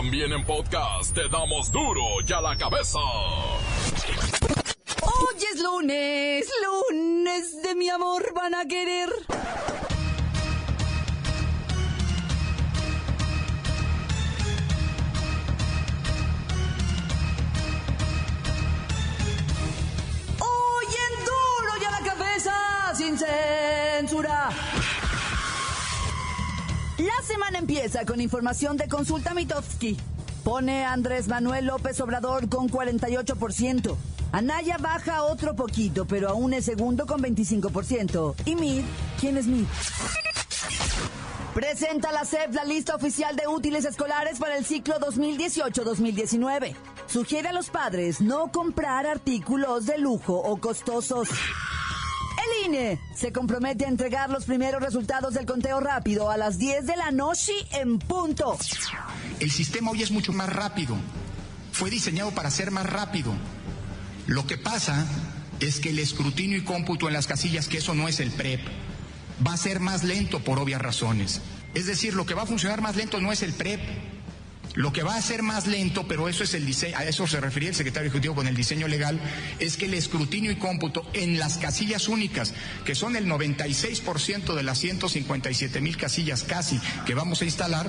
También en podcast te damos duro y a la cabeza. Hoy es lunes, lunes de mi amor van a querer. Semana empieza con información de Consulta Mitofsky. Pone Andrés Manuel López Obrador con 48%. Anaya baja otro poquito, pero aún es segundo con 25%. ¿Y Mid? ¿Quién es Mid? Presenta la SEP la lista oficial de útiles escolares para el ciclo 2018-2019. Sugiere a los padres no comprar artículos de lujo o costosos. Se compromete a entregar los primeros resultados del conteo rápido a las 10 de la noche en punto. El sistema hoy es mucho más rápido. Fue diseñado para ser más rápido. Lo que pasa es que el escrutinio y cómputo en las casillas, que eso no es el PREP, va a ser más lento por obvias razones. Es decir, lo que va a funcionar más lento no es el PREP. Lo que va a ser más lento, pero eso es el diseño, a eso se refería el secretario ejecutivo con el diseño legal, es que el escrutinio y cómputo en las casillas únicas, que son el 96% de las 157 mil casillas casi que vamos a instalar,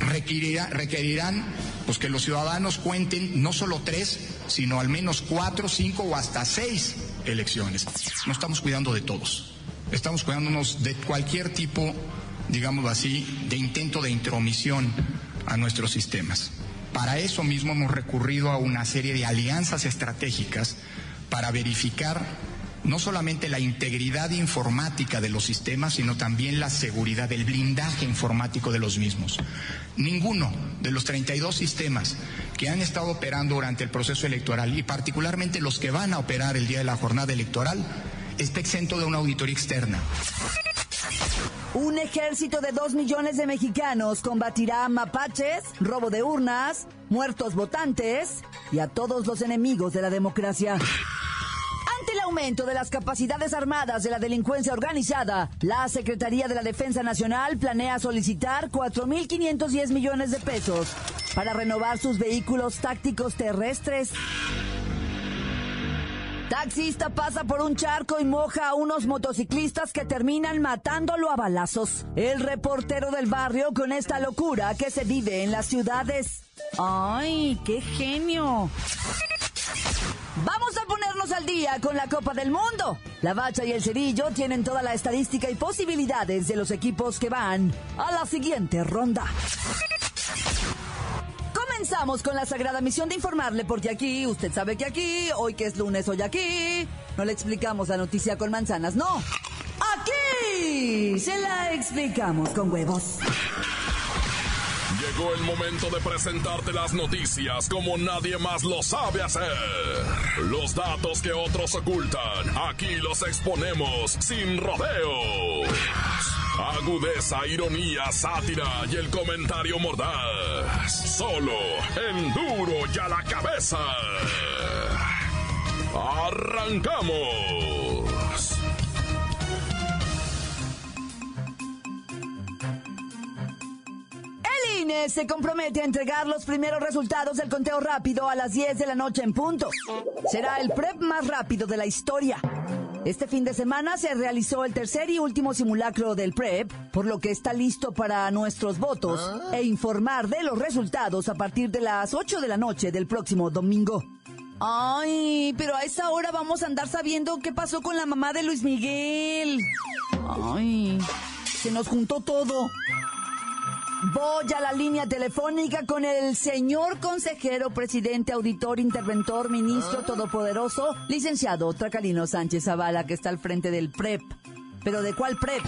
requerirá, requerirán pues que los ciudadanos cuenten no solo tres, sino al menos cuatro, cinco o hasta seis elecciones. No estamos cuidando de todos. Estamos cuidándonos de cualquier tipo, digámoslo así, de intento de intromisión a nuestros sistemas. Para eso mismo hemos recurrido a una serie de alianzas estratégicas para verificar no solamente la integridad informática de los sistemas, sino también la seguridad, el blindaje informático de los mismos. Ninguno de los 32 sistemas que han estado operando durante el proceso electoral y particularmente los que van a operar el día de la jornada electoral está exento de una auditoría externa. Un ejército de dos millones de mexicanos combatirá mapaches, robo de urnas, muertos votantes y a todos los enemigos de la democracia. Ante el aumento de las capacidades armadas de la delincuencia organizada, la Secretaría de la Defensa Nacional planea solicitar 4.510 millones de pesos para renovar sus vehículos tácticos terrestres. Taxista pasa por un charco y moja a unos motociclistas que terminan matándolo a balazos. El reportero del barrio con esta locura que se vive en las ciudades. ¡Ay, qué genio! Vamos a ponernos al día con la Copa del Mundo. La Bacha y el Cerillo tienen toda la estadística y posibilidades de los equipos que van a la siguiente ronda. Comenzamos con la sagrada misión de informarle, porque aquí, usted sabe que aquí, hoy que es lunes, hoy aquí, no le explicamos la noticia con manzanas, no. Aquí se la explicamos con huevos. Llegó el momento de presentarte las noticias como nadie más lo sabe hacer. Los datos que otros ocultan, aquí los exponemos sin rodeos. Agudeza, ironía, sátira y el comentario mordaz. Solo en duro y a la cabeza. ¡Arrancamos! El INE se compromete a entregar los primeros resultados del conteo rápido a las 10 de la noche en punto. Será el PREP más rápido de la historia. Este fin de semana se realizó el tercer y último simulacro del PREP, por lo que está listo para nuestros votos e informar de los resultados a partir de las 8 de la noche del próximo domingo. Ay, pero a esa hora vamos a andar sabiendo qué pasó con la mamá de Luis Miguel. Ay, se nos juntó todo. Voy a la línea telefónica con el señor consejero, presidente, auditor, interventor, ministro todopoderoso, licenciado Tracalino Sánchez Zavala, que está al frente del PREP. ¿Pero de cuál PREP?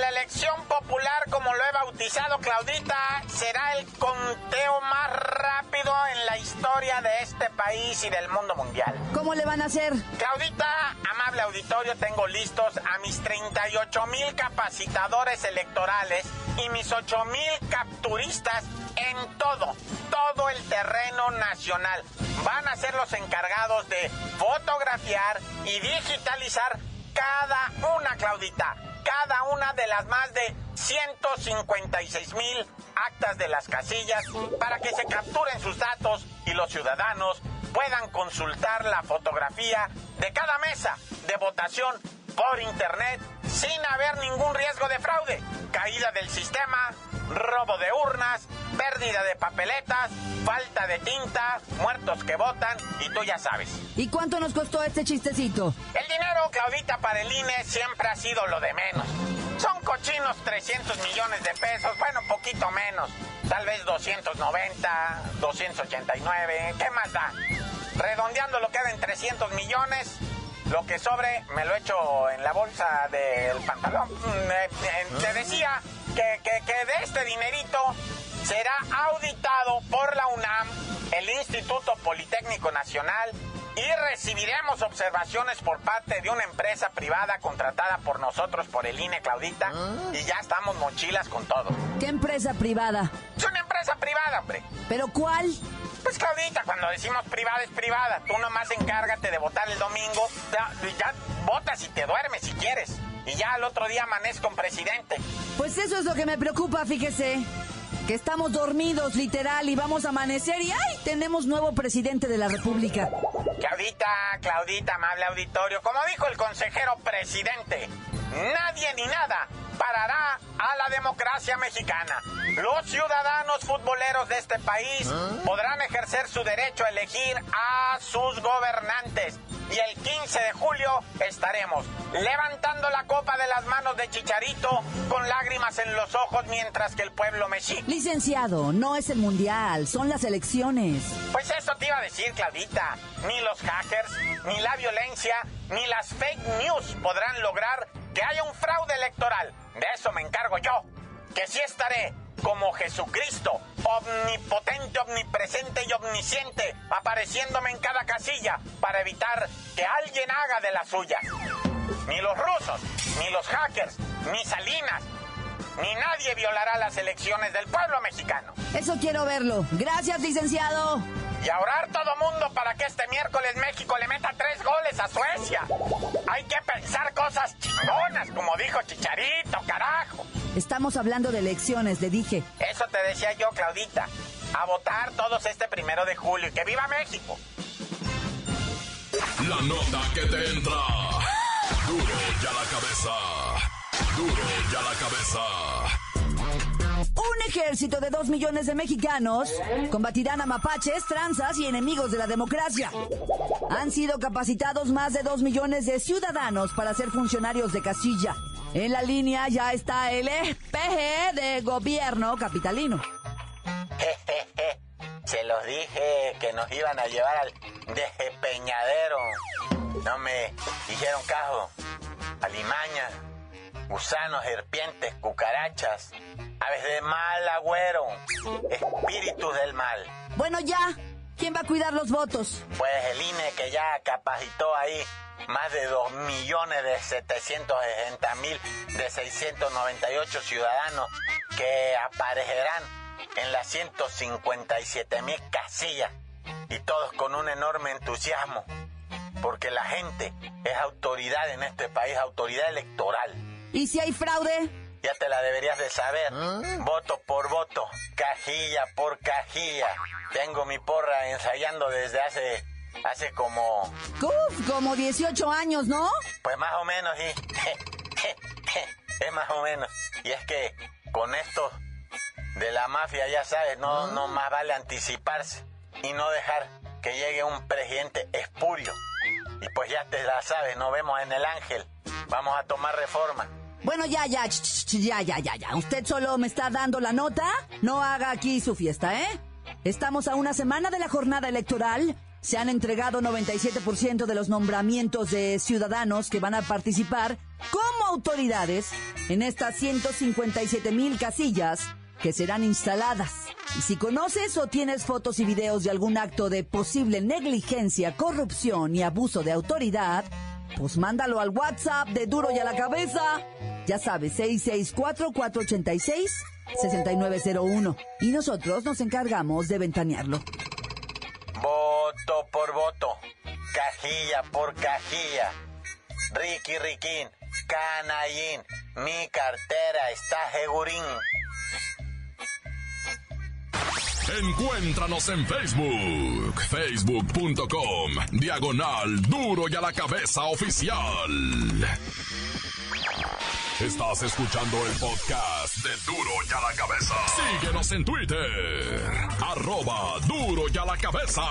La elección popular, como lo he bautizado Claudita, será el conteo más rápido en la historia de este país y del mundo mundial. ¿Cómo le van a hacer? Claudita, amable auditorio, tengo listos a mis 38 mil capacitadores electorales y mis 8 mil capturistas en todo, todo el terreno nacional. Van a ser los encargados de fotografiar y digitalizar cada una, Claudita. Cada una de las más de 156 mil actas de las casillas para que se capturen sus datos y los ciudadanos puedan consultar la fotografía de cada mesa de votación por internet sin haber ningún riesgo de fraude, caída del sistema, robo de urnas, pérdida de papeletas, falta de tinta, muertos que votan y tú ya sabes. ¿Y cuánto nos costó este chistecito? El dinero, Claudita, para el INE siempre ha sido lo de menos. Son cochinos 300 millones de pesos, bueno, poquito menos. Tal vez 290, 289, ¿qué más da? Redondeando lo queda en 300 millones, lo que sobre me lo echo en la bolsa del pantalón. Mm, te decía que, que, que de este dinerito será auditado por la UNAM, el Instituto Politécnico Nacional, y recibiremos observaciones por parte de una empresa privada contratada por nosotros por el INE, Claudita, y ya estamos mochilas con todo. ¿Qué empresa privada? Es una empresa privada, hombre. ¿Pero cuál? Pues Claudita, cuando decimos privada es privada. Tú nomás encárgate de votar el domingo. Ya, ya votas y te duermes si quieres. Y ya al otro día amanezco con presidente. Pues eso es lo que me preocupa, fíjese. Que estamos dormidos, literal, y vamos a amanecer y ¡ay! Tenemos nuevo presidente de la República. Claudita, Claudita, amable auditorio, como dijo el consejero presidente, nadie ni nada parará a la democracia mexicana. Los ciudadanos futboleros de este país podrán ejercer su derecho a elegir a sus gobernantes. Y el 15 de julio estaremos levantando la copa de las manos de Chicharito con lágrimas en los ojos mientras que el pueblo mexica. Licenciado, no es el mundial, son las elecciones. Pues eso te iba a decir, Claudita. Ni los hackers, ni la violencia, ni las fake news podrán lograr que haya un fraude electoral. De eso me encargo yo. Que sí estaré como Jesucristo, omnipotente, omnipresente y omnisciente, apareciéndome en cada casilla para evitar que alguien haga de la suya. Ni los rusos, ni los hackers, ni Salinas, ni nadie violará las elecciones del pueblo mexicano. Eso quiero verlo. Gracias, licenciado. Y a orar todo mundo para que este miércoles México le meta tres goles a Suecia. Hay que pensar cosas chingonas, como dijo Chicharito, carajo. Estamos hablando de elecciones, le dije. Eso te decía yo, Claudita. A votar todos este primero de julio y que viva México. La nota que te entra. Duro ya la cabeza. Duro ya la cabeza. Un ejército de dos millones de mexicanos combatirán a mapaches, tranzas y enemigos de la democracia. Han sido capacitados más de dos millones de ciudadanos para ser funcionarios de casilla. En la línea ya está el PG de gobierno capitalino. Se los dije que nos iban a llevar al despeñadero. No me dijeron cajo. Alimaña, gusanos, serpientes, cucarachas, aves de mal agüero, espíritus del mal. Bueno, ya. ¿Quién va a cuidar los votos? Pues el INE que ya capacitó ahí más de 2 millones de 760 mil de 698 ciudadanos que aparecerán en las 157 mil casillas y todos con un enorme entusiasmo porque la gente es autoridad en este país, autoridad electoral. ¿Y si hay fraude? Ya te la deberías de saber. Voto por voto, cajilla por cajilla. Tengo mi porra ensayando desde hace hace como Uf, como 18 años, ¿no? pues más o menos y es más o menos. Y es que con esto de la mafia ya sabes, no no más vale anticiparse y no dejar que llegue un presidente espurio. Y pues ya te la sabes, nos vemos en el Ángel. Vamos a tomar reforma. Bueno, ya, ya, ya, ya, ya, ya. Usted solo me está dando la nota. No haga aquí su fiesta, ¿eh? Estamos a una semana de la jornada electoral. Se han entregado 97% de los nombramientos de ciudadanos que van a participar como autoridades en estas 157 mil casillas que serán instaladas. Y si conoces o tienes fotos y videos de algún acto de posible negligencia, corrupción y abuso de autoridad, pues mándalo al WhatsApp de Duro y a la Cabeza. Ya sabes, 664-486-6901. Y nosotros nos encargamos de ventanearlo. Voto por voto, cajilla por cajilla. Ricky Riquín, Canallín, Mi cartera está segurín. Encuéntranos en Facebook, facebook.com, diagonal duro y a la cabeza oficial. Estás escuchando el podcast de Duro y a la cabeza. Síguenos en Twitter, arroba duro y a la cabeza.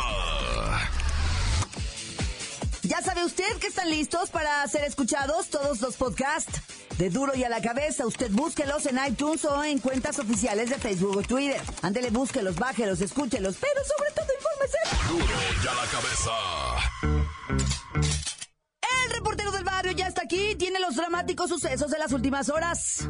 Ya sabe usted que están listos para ser escuchados todos los podcasts de Duro y a la Cabeza. Usted búsquelos en iTunes o en cuentas oficiales de Facebook o Twitter. Ándele, búsquelos, bájelos, escúchelos, pero sobre todo infórmese. Duro y a la cabeza. Aquí, tiene los dramáticos sucesos de las últimas horas.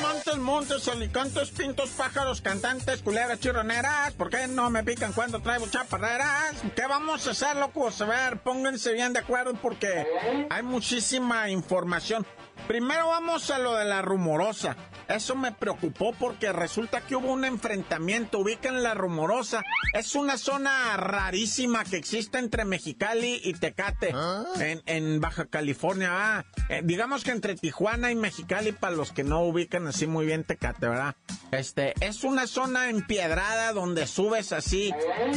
Montes, montes, alicantes, pintos, pájaros, cantantes, culebras, chirroneras. ¿Por qué no me pican cuando traigo chaparreras? ¿Qué vamos a hacer, locos? A ver, pónganse bien de acuerdo porque hay muchísima información. Primero vamos a lo de la rumorosa. Eso me preocupó porque resulta que hubo un enfrentamiento. Ubican la rumorosa. Es una zona rarísima que existe entre Mexicali y Tecate, en, en Baja California. Ah, eh, digamos que entre Tijuana y Mexicali, para los que no ubican así muy bien Tecate, ¿verdad? Este, es una zona empiedrada donde subes así,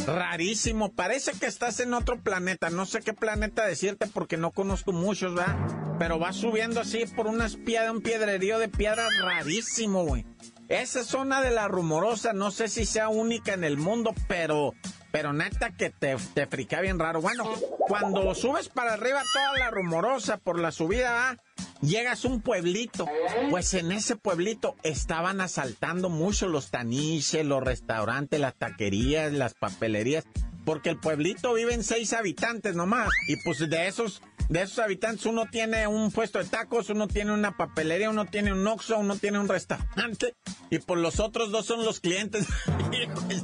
rarísimo. Parece que estás en otro planeta. No sé qué planeta decirte porque no conozco muchos, ¿verdad? Pero vas subiendo así por unas piedras, un piedrerío de piedra güey. Esa zona de la rumorosa, no sé si sea única en el mundo, pero, pero neta que te, te bien raro. Bueno, cuando subes para arriba toda la rumorosa por la subida, llegas a un pueblito. Pues en ese pueblito estaban asaltando mucho los taniches, los restaurantes, las taquerías, las papelerías. Porque el pueblito viven seis habitantes nomás. Y pues de esos, de esos habitantes uno tiene un puesto de tacos, uno tiene una papelería, uno tiene un Oxxo, uno tiene un restaurante. Y pues los otros dos son los clientes. Güey.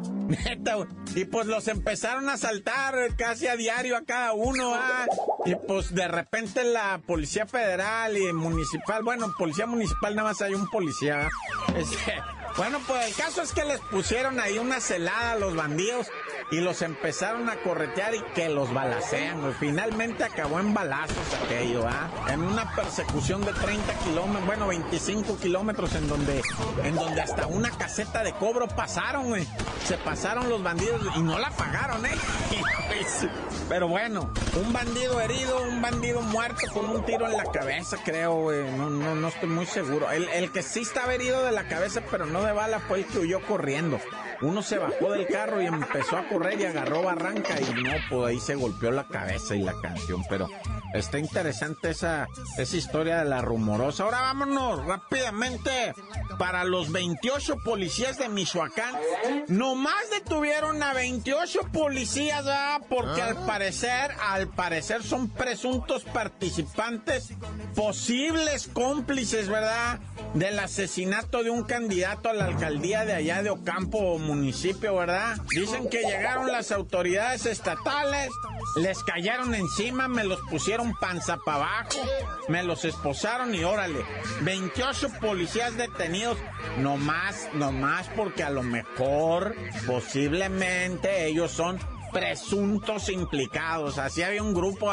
Y pues los empezaron a asaltar casi a diario a cada uno. ah. Y pues de repente la policía federal y municipal, bueno, policía municipal nada más hay un policía. Este, bueno, pues el caso es que les pusieron ahí una celada a los bandidos y los empezaron a corretear y que los balacean, güey. Finalmente acabó en balazos aquello, ¿ah? En una persecución de 30 kilómetros, bueno, 25 kilómetros en donde, en donde hasta una caseta de cobro pasaron, güey. Se pasaron los bandidos y no la pagaron, ¿eh? Pero bueno, un bandido herido, un bandido muerto con un tiro en la cabeza, creo, güey. No, no, no estoy muy seguro. El, el que sí estaba herido de la cabeza, pero no de bala, fue el que huyó corriendo. Uno se bajó del carro y empezó a correr y agarró barranca y no, pues ahí se golpeó la cabeza y la canción, pero está interesante esa, esa historia de la rumorosa. Ahora vámonos rápidamente para los 28 policías de Michoacán. Nomás detuvieron a 28 policías, ¿verdad? Porque al parecer, al parecer son presuntos participantes, posibles cómplices, ¿verdad? Del asesinato de un candidato a la alcaldía de allá de Ocampo, municipio, ¿verdad? Dicen que llegaron las autoridades estatales, les cayeron encima, me los pusieron panza para abajo, me los esposaron y órale, 28 policías detenidos, no más, no más porque a lo mejor, posiblemente ellos son presuntos implicados. Así había un grupo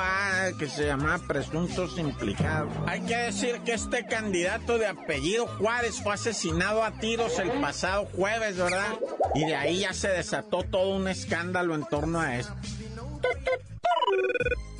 que se llamaba presuntos implicados. Hay que decir que este candidato de apellido Juárez fue asesinado a tiros el pasado jueves, ¿verdad? Y de ahí ya se desató todo un escándalo en torno a esto.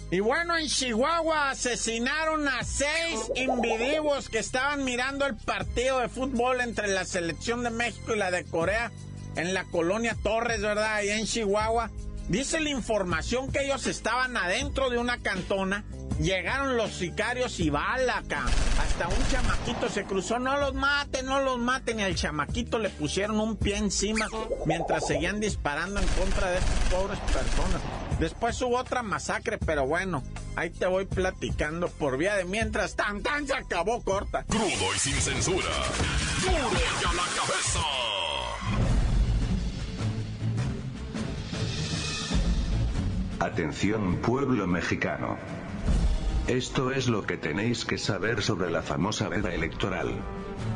Y bueno, en Chihuahua asesinaron a seis individuos que estaban mirando el partido de fútbol entre la selección de México y la de Corea en la colonia Torres, ¿verdad? Ahí en Chihuahua. Dice la información que ellos estaban adentro de una cantona. Llegaron los sicarios y bala acá. Hasta un chamaquito se cruzó. No los maten, no los maten. Y al chamaquito le pusieron un pie encima mientras seguían disparando en contra de estas pobres personas. Después hubo otra masacre, pero bueno, ahí te voy platicando por vía de mientras. Tan tan se acabó corta. Crudo y sin censura. Duro y a la cabeza. Atención pueblo mexicano. Esto es lo que tenéis que saber sobre la famosa veda electoral.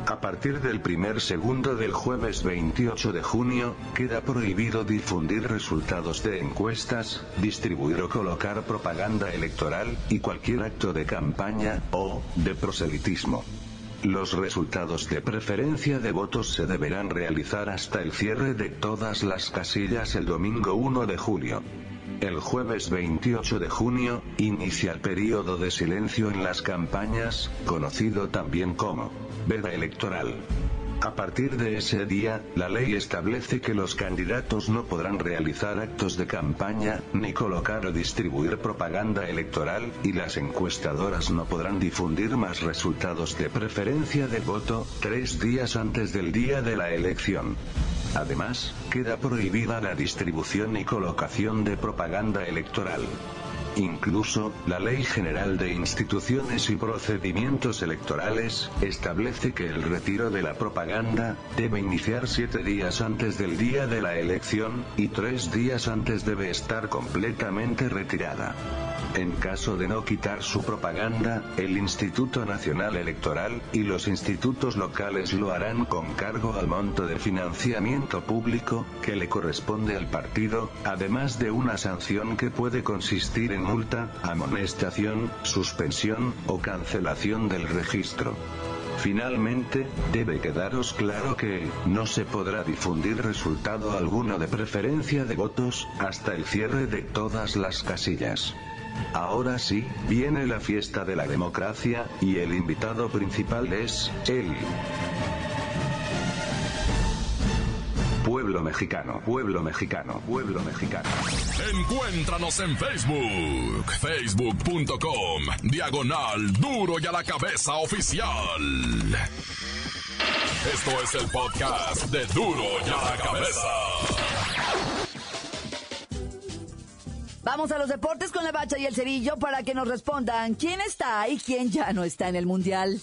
A partir del primer segundo del jueves 28 de junio, queda prohibido difundir resultados de encuestas, distribuir o colocar propaganda electoral, y cualquier acto de campaña, o, de proselitismo. Los resultados de preferencia de votos se deberán realizar hasta el cierre de todas las casillas el domingo 1 de julio. El jueves 28 de junio, inicia el periodo de silencio en las campañas, conocido también como veda electoral. A partir de ese día, la ley establece que los candidatos no podrán realizar actos de campaña, ni colocar o distribuir propaganda electoral, y las encuestadoras no podrán difundir más resultados de preferencia de voto, tres días antes del día de la elección. Además, queda prohibida la distribución y colocación de propaganda electoral. Incluso, la Ley General de Instituciones y Procedimientos Electorales, establece que el retiro de la propaganda, debe iniciar siete días antes del día de la elección, y tres días antes debe estar completamente retirada. En caso de no quitar su propaganda, el Instituto Nacional Electoral, y los institutos locales lo harán con cargo al monto de financiamiento público, que le corresponde al partido, además de una sanción que puede consistir en multa, amonestación, suspensión, o cancelación del registro. Finalmente, debe quedaros claro que, no se podrá difundir resultado alguno de preferencia de votos, hasta el cierre de todas las casillas. Ahora sí, viene la fiesta de la democracia, y el invitado principal es, él. Pueblo mexicano, pueblo mexicano, pueblo mexicano. Encuéntranos en Facebook, facebook.com, diagonal duro y a la cabeza oficial. Esto es el podcast de duro y a la cabeza. Vamos a los deportes con la bacha y el cerillo para que nos respondan quién está y quién ya no está en el mundial.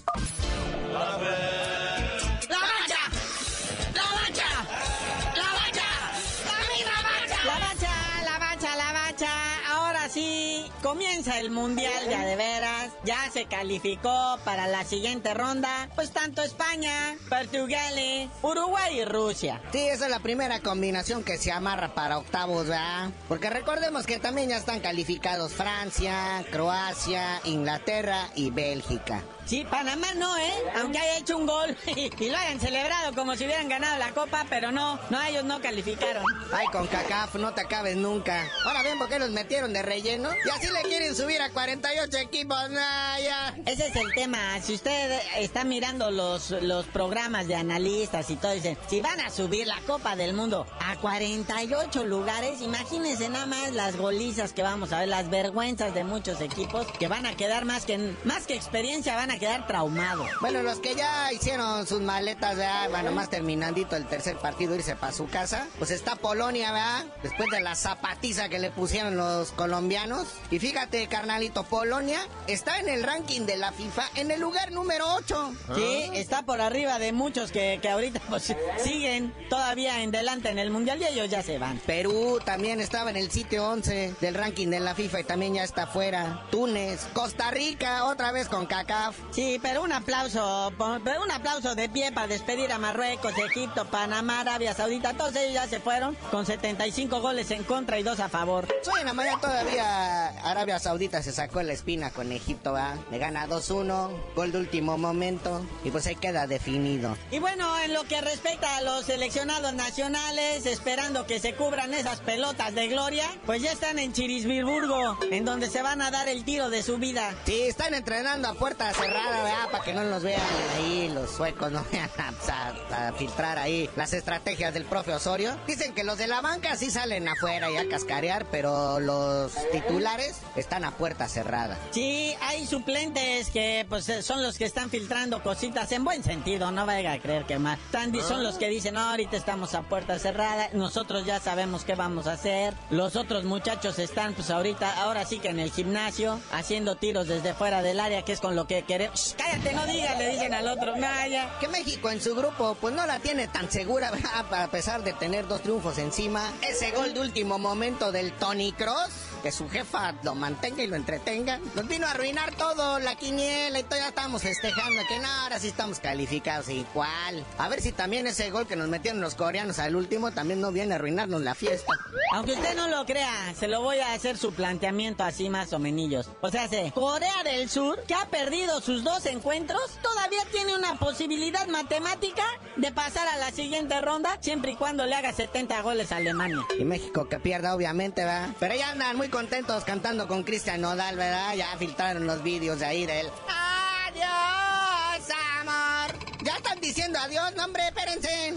Comienza el mundial ya de veras, ya se calificó para la siguiente ronda, pues tanto España, Portugal, Uruguay y Rusia. Sí, esa es la primera combinación que se amarra para octavos, ¿verdad? Porque recordemos que también ya están calificados Francia, Croacia, Inglaterra y Bélgica. Sí, Panamá no, ¿eh? Aunque haya hecho un gol y, lo hayan celebrado como si hubieran ganado la copa, pero no, no, ellos no calificaron. Ay, con CACAF no te acabes nunca. Ahora ven por qué los metieron de relleno. Y así le quieren subir a 48 equipos, nah, ya. Ese es el tema. Si usted está mirando los, los programas de analistas y todo, dicen, si van a subir la Copa del Mundo a 48 lugares, imagínense nada más las golizas que vamos a ver, las vergüenzas de muchos equipos que van a quedar más que, más que experiencia, van a quedar traumados. Bueno, los que ya hicieron sus maletas, ya, bueno, más terminandito el tercer partido, irse para su casa, pues está Polonia, ¿verdad? Después de la zapatiza que le pusieron los colombianos. Y fíjate, carnalito, Polonia está en el ranking de la FIFA en el lugar número 8. Sí, está por arriba de muchos que, que ahorita pues, siguen todavía en delante en el Mundial y ellos ya se van. Perú también estaba en el sitio 11 del ranking de la FIFA y también ya está fuera. Túnez, Costa Rica, otra vez con CACAF. Sí, pero un aplauso, un aplauso de pie para despedir a Marruecos, Egipto, Panamá, Arabia Saudita. Todos ellos ya se fueron con 75 goles en contra y dos a favor. Soy en la mañana todavía Arabia Saudita se sacó la espina con Egipto, ¿va? Le gana 2-1, gol de último momento y pues ahí queda definido. Y bueno, en lo que respecta a los seleccionados nacionales, esperando que se cubran esas pelotas de gloria, pues ya están en Chirisburgo, en donde se van a dar el tiro de su vida. Sí, están entrenando a puerta cerrada para que no nos vean ahí los suecos, no vean a, filtrar ahí las estrategias del profe Osorio. Dicen que los de la banca sí salen afuera y a cascarear, pero los titulares están a puerta cerrada. Sí, hay suplentes que pues son los que están filtrando cositas en buen sentido, no vaya a creer que más. Tandy son los que dicen, no, ahorita estamos a puerta cerrada, nosotros ya sabemos qué vamos a hacer. Los otros muchachos están pues ahorita, ahora sí que en el gimnasio, haciendo tiros desde fuera del área, que es con lo que queremos cállate, no digas, le dicen al otro. Naya. Que México en su grupo, pues no la tiene tan segura, a pesar de tener dos triunfos encima. Ese gol de último momento del Tony Cross que su jefa lo mantenga y lo entretenga. Nos vino a arruinar todo, la quiniela y todo, ya estamos festejando que no, ahora sí estamos calificados igual. A ver si también ese gol que nos metieron los coreanos al último también no viene a arruinarnos la fiesta. Aunque usted no lo crea, se lo voy a hacer su planteamiento así más o menos. O sea, se, Corea del Sur, que ha perdido sus dos encuentros, todavía tiene una posibilidad matemática de pasar a la siguiente ronda, siempre y cuando le haga 70 goles a Alemania. Y México que pierda, obviamente, ¿verdad? Pero ya andan muy contentos cantando con Cristian Nodal, ¿verdad? Ya filtraron los vídeos de ahí de él. ¡Adiós, amor! Ya están diciendo adiós, no, hombre, espérense.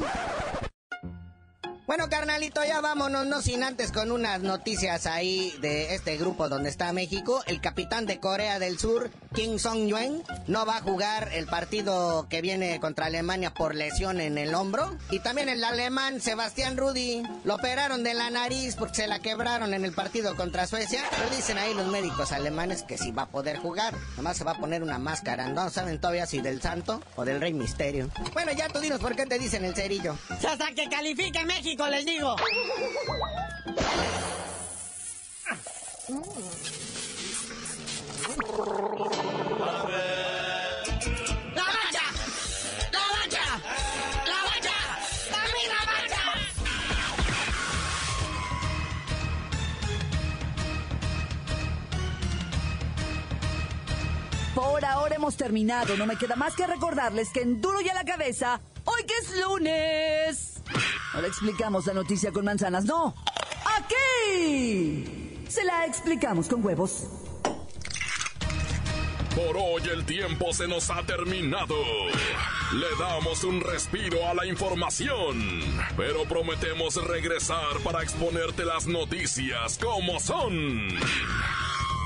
Bueno, carnalito, ya vámonos, no sin antes con unas noticias ahí de este grupo donde está México. El capitán de Corea del Sur, Kim Song-yuen, no va a jugar el partido que viene contra Alemania por lesión en el hombro. Y también el alemán Sebastián Rudy, lo operaron de la nariz porque se la quebraron en el partido contra Suecia. Pero dicen ahí los médicos alemanes que sí va a poder jugar. Nomás se va a poner una máscara. No saben todavía si del santo o del rey misterio. Bueno, ya tú dinos por qué te dicen el cerillo. Hasta que califique México les digo. Terminado. No me queda más que recordarles que en Duro y a la cabeza, hoy que es lunes. Ahora explicamos la noticia con manzanas. No, aquí. Se la explicamos con huevos. Por hoy el tiempo se nos ha terminado. Le damos un respiro a la información, pero prometemos regresar para exponerte las noticias como son.